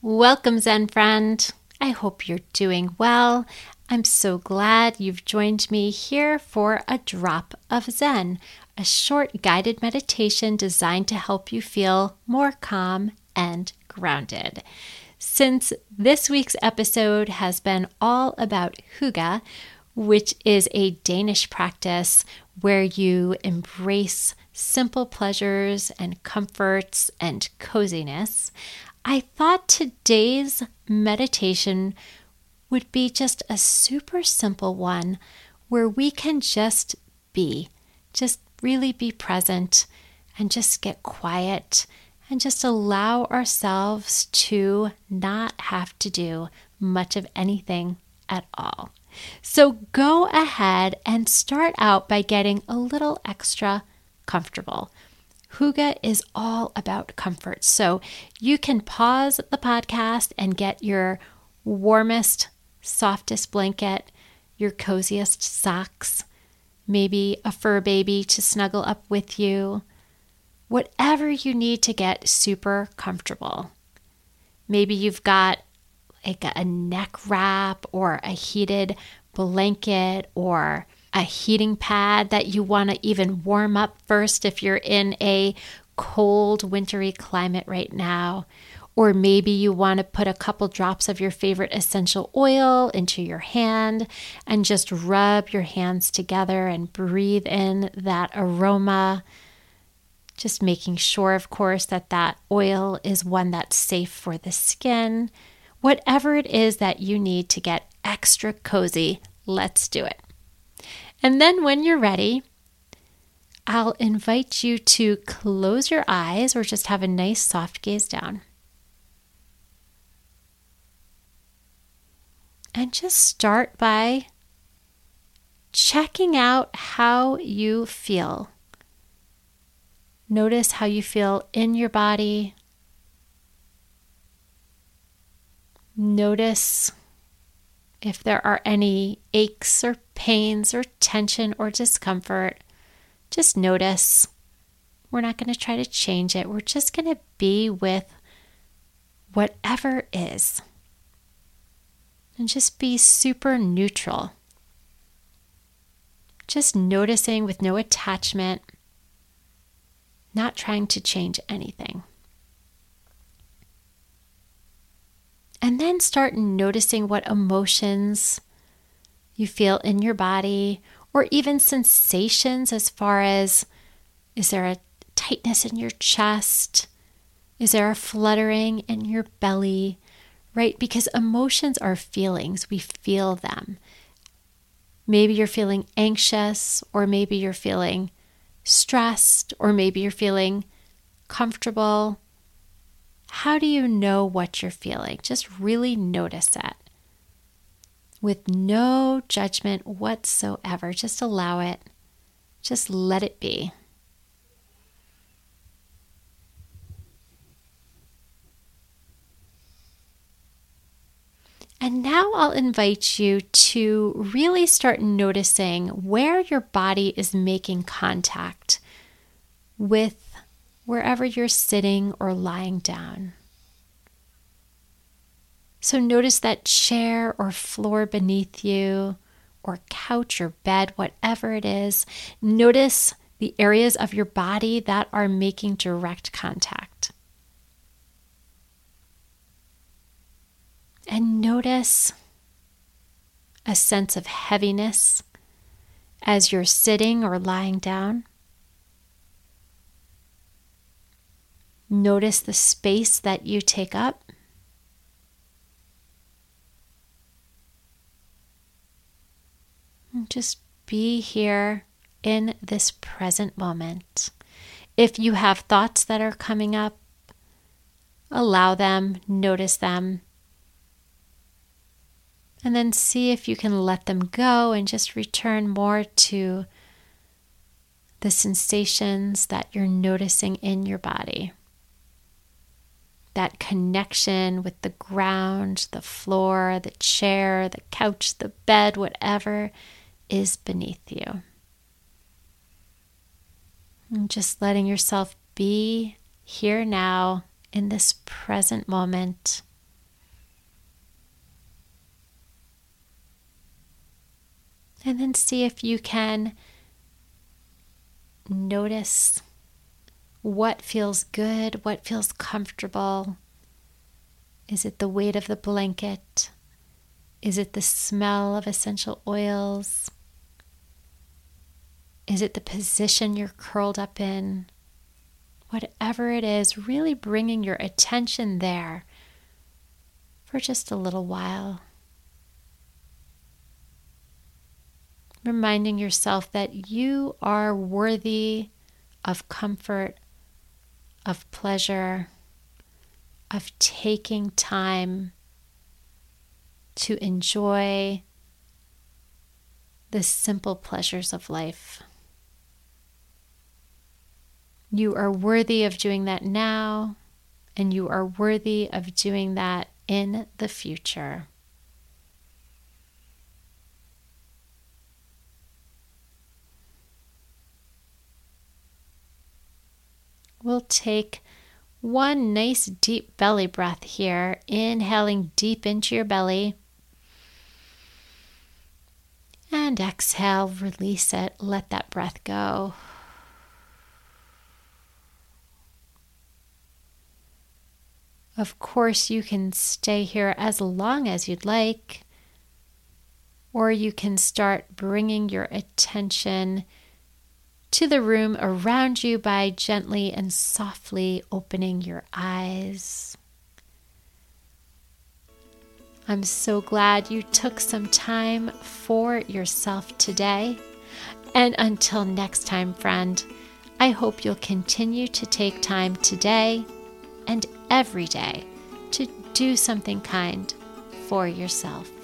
Welcome, Zen friend. I hope you're doing well. I'm so glad you've joined me here for a drop of Zen, a short guided meditation designed to help you feel more calm and grounded. Since this week's episode has been all about hygge, which is a Danish practice where you embrace simple pleasures and comforts and coziness, I thought today's meditation would be just a super simple one where we can just be, just really be present and just get quiet and just allow ourselves to not have to do much of anything at all. So go ahead and start out by getting a little extra comfortable. Hygge is all about comfort. So you can pause the podcast and get your warmest, softest blanket, your coziest socks, maybe a fur baby to snuggle up with you, whatever you need to get super comfortable. Maybe you've got like a neck wrap or a heated blanket or a heating pad that you want to even warm up first if you're in a cold, wintry climate right now. Or maybe you want to put a couple drops of your favorite essential oil into your hand and just rub your hands together and breathe in that aroma. Just making sure, of course, that that oil is one that's safe for the skin. Whatever it is that you need to get extra cozy, let's do it. And then when you're ready, I'll invite you to close your eyes or just have a nice soft gaze down. And just start by checking out how you feel. Notice how you feel in your body. Notice if there are any aches or pains or tension or discomfort, just notice. We're not going to try to change it. We're just going to be with whatever is. And just be super neutral. Just noticing with no attachment, not trying to change anything. And then start noticing what emotions you feel in your body, or even sensations as far as is there a tightness in your chest? Is there a fluttering in your belly? Right? Because emotions are feelings, we feel them. Maybe you're feeling anxious, or maybe you're feeling stressed, or maybe you're feeling comfortable how do you know what you're feeling? Just really notice it with no judgment whatsoever. Just allow it, just let it be. And now I'll invite you to really start noticing where your body is making contact with wherever you're sitting or lying down. So notice that chair or floor beneath you, or couch or bed, whatever it is. Notice the areas of your body that are making direct contact. And notice a sense of heaviness as you're sitting or lying down. Notice the space that you take up. And just be here in this present moment. If you have thoughts that are coming up, allow them, notice them, and then see if you can let them go and just return more to the sensations that you're noticing in your body that connection with the ground, the floor, the chair, the couch, the bed, whatever is beneath you. And just letting yourself be here now in this present moment. And then see if you can notice what feels good, what feels comfortable. Is it the weight of the blanket? Is it the smell of essential oils? Is it the position you're curled up in? Whatever it is, really bringing your attention there for just a little while. Reminding yourself that you are worthy of comfort, of pleasure, of taking time to enjoy the simple pleasures of life. You are worthy of doing that now, and you are worthy of doing that in the future. We'll take one nice deep belly breath here, inhaling deep into your belly. And exhale, release it, let that breath go. Of course, you can stay here as long as you'd like, or you can start bringing your attention to the room around you by gently and softly opening your eyes. I'm so glad you took some time for yourself today. And until next time, friend, I hope you'll continue to take time today and every day to do something kind for yourself.